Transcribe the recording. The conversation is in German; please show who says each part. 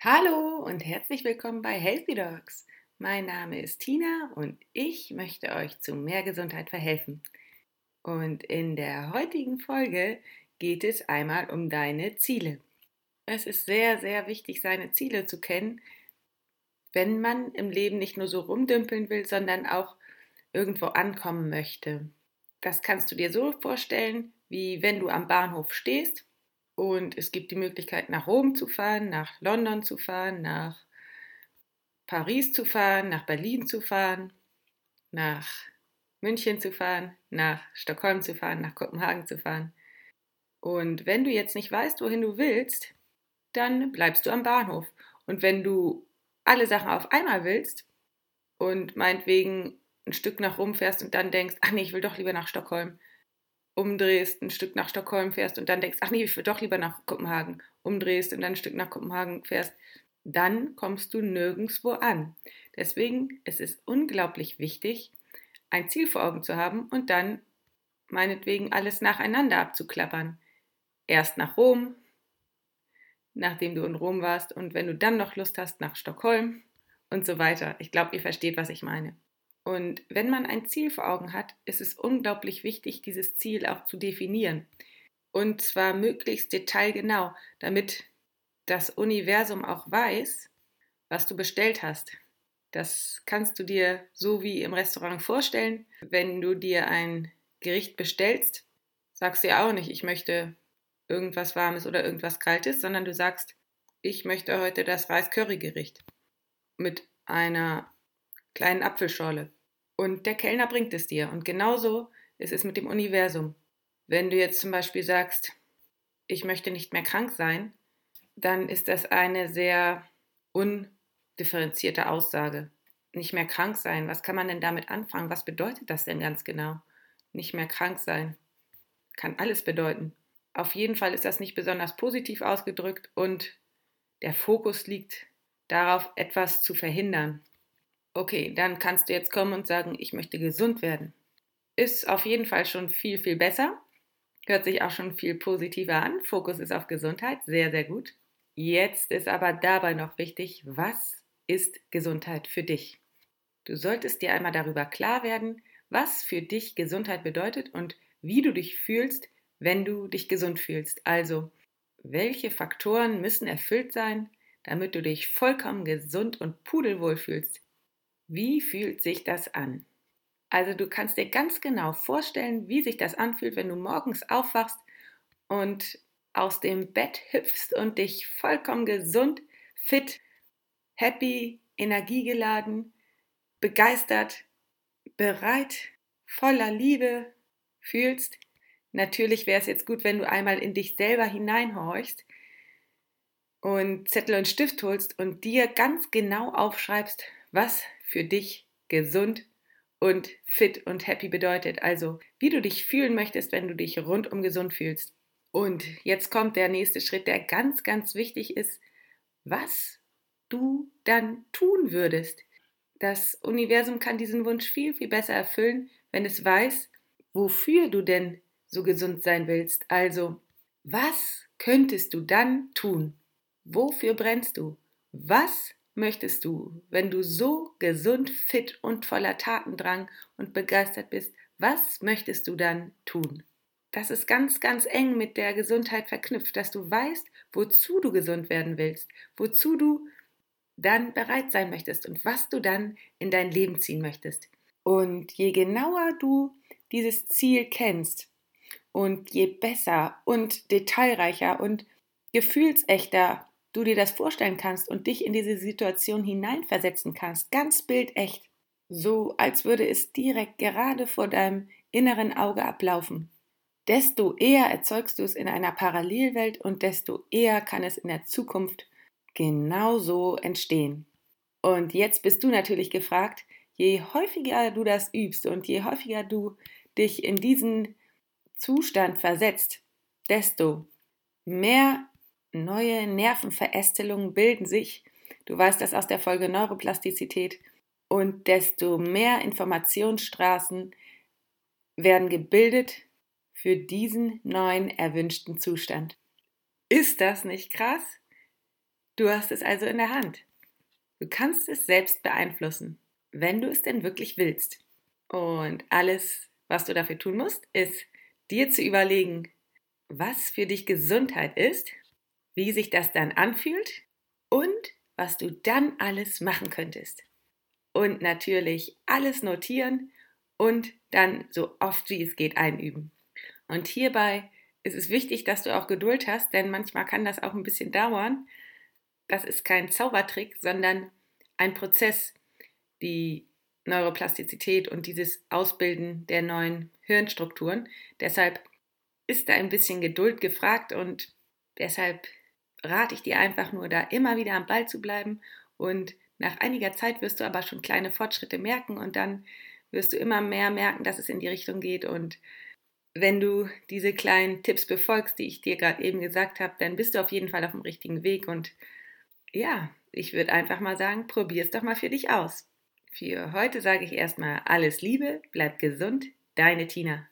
Speaker 1: Hallo und herzlich willkommen bei Healthy Dogs. Mein Name ist Tina und ich möchte euch zu mehr Gesundheit verhelfen. Und in der heutigen Folge geht es einmal um deine Ziele. Es ist sehr, sehr wichtig, seine Ziele zu kennen, wenn man im Leben nicht nur so rumdümpeln will, sondern auch irgendwo ankommen möchte. Das kannst du dir so vorstellen, wie wenn du am Bahnhof stehst und es gibt die Möglichkeit, nach Rom zu fahren, nach London zu fahren, nach Paris zu fahren, nach Berlin zu fahren, nach München zu fahren, nach Stockholm zu fahren, nach Kopenhagen zu fahren. Und wenn du jetzt nicht weißt, wohin du willst, dann bleibst du am Bahnhof. Und wenn du alle Sachen auf einmal willst und meinetwegen ein Stück nach Rom fährst und dann denkst, ach nee, ich will doch lieber nach Stockholm, umdrehst, ein Stück nach Stockholm fährst und dann denkst, ach nee, ich will doch lieber nach Kopenhagen, umdrehst und dann ein Stück nach Kopenhagen fährst, dann kommst du nirgendwo an. Deswegen ist es unglaublich wichtig, ein Ziel vor Augen zu haben und dann meinetwegen alles nacheinander abzuklappern. Erst nach Rom, nachdem du in Rom warst und wenn du dann noch Lust hast, nach Stockholm und so weiter. Ich glaube, ihr versteht, was ich meine. Und wenn man ein Ziel vor Augen hat, ist es unglaublich wichtig, dieses Ziel auch zu definieren. Und zwar möglichst detailgenau, damit das Universum auch weiß, was du bestellt hast. Das kannst du dir so wie im Restaurant vorstellen. Wenn du dir ein Gericht bestellst, sagst du ja auch nicht, ich möchte irgendwas Warmes oder irgendwas Kaltes, sondern du sagst, ich möchte heute das Reis-Curry-Gericht mit einer kleinen Apfelschorle. Und der Kellner bringt es dir. Und genauso ist es mit dem Universum. Wenn du jetzt zum Beispiel sagst, ich möchte nicht mehr krank sein, dann ist das eine sehr undifferenzierte Aussage. Nicht mehr krank sein, was kann man denn damit anfangen? Was bedeutet das denn ganz genau? Nicht mehr krank sein. Kann alles bedeuten. Auf jeden Fall ist das nicht besonders positiv ausgedrückt und der Fokus liegt darauf, etwas zu verhindern. Okay, dann kannst du jetzt kommen und sagen, ich möchte gesund werden. Ist auf jeden Fall schon viel, viel besser. Hört sich auch schon viel positiver an. Fokus ist auf Gesundheit. Sehr, sehr gut. Jetzt ist aber dabei noch wichtig, was ist Gesundheit für dich? Du solltest dir einmal darüber klar werden, was für dich Gesundheit bedeutet und wie du dich fühlst, wenn du dich gesund fühlst. Also, welche Faktoren müssen erfüllt sein, damit du dich vollkommen gesund und pudelwohl fühlst? Wie fühlt sich das an? Also du kannst dir ganz genau vorstellen, wie sich das anfühlt, wenn du morgens aufwachst und aus dem Bett hüpfst und dich vollkommen gesund, fit, happy, energiegeladen, begeistert, bereit, voller Liebe fühlst. Natürlich wäre es jetzt gut, wenn du einmal in dich selber hineinhorchst und Zettel und Stift holst und dir ganz genau aufschreibst, was für dich gesund und fit und happy bedeutet. Also, wie du dich fühlen möchtest, wenn du dich rundum gesund fühlst. Und jetzt kommt der nächste Schritt, der ganz, ganz wichtig ist, was du dann tun würdest. Das Universum kann diesen Wunsch viel, viel besser erfüllen, wenn es weiß, wofür du denn so gesund sein willst. Also, was könntest du dann tun? Wofür brennst du? Was möchtest du, wenn du so gesund, fit und voller Tatendrang und begeistert bist, was möchtest du dann tun? Das ist ganz, ganz eng mit der Gesundheit verknüpft, dass du weißt, wozu du gesund werden willst, wozu du dann bereit sein möchtest und was du dann in dein Leben ziehen möchtest. Und je genauer du dieses Ziel kennst und je besser und detailreicher und gefühlsechter du dir das vorstellen kannst und dich in diese Situation hineinversetzen kannst, ganz bildecht, so als würde es direkt gerade vor deinem inneren Auge ablaufen. Desto eher erzeugst du es in einer Parallelwelt und desto eher kann es in der Zukunft genauso entstehen. Und jetzt bist du natürlich gefragt, je häufiger du das übst und je häufiger du dich in diesen Zustand versetzt, desto mehr neue Nervenverästelungen bilden sich. Du weißt das aus der Folge Neuroplastizität. Und desto mehr Informationsstraßen werden gebildet für diesen neuen erwünschten Zustand. Ist das nicht krass? Du hast es also in der Hand. Du kannst es selbst beeinflussen, wenn du es denn wirklich willst. Und alles, was du dafür tun musst, ist dir zu überlegen, was für dich Gesundheit ist, wie sich das dann anfühlt und was du dann alles machen könntest. Und natürlich alles notieren und dann so oft wie es geht einüben. Und hierbei ist es wichtig, dass du auch Geduld hast, denn manchmal kann das auch ein bisschen dauern. Das ist kein Zaubertrick, sondern ein Prozess, die Neuroplastizität und dieses Ausbilden der neuen Hirnstrukturen. Deshalb ist da ein bisschen Geduld gefragt und deshalb rate ich dir einfach nur, da immer wieder am Ball zu bleiben und nach einiger Zeit wirst du aber schon kleine Fortschritte merken und dann wirst du immer mehr merken, dass es in die Richtung geht und wenn du diese kleinen Tipps befolgst, die ich dir gerade eben gesagt habe, dann bist du auf jeden Fall auf dem richtigen Weg und ja, ich würde einfach mal sagen, probier es doch mal für dich aus. Für heute sage ich erstmal alles Liebe, bleib gesund, deine Tina.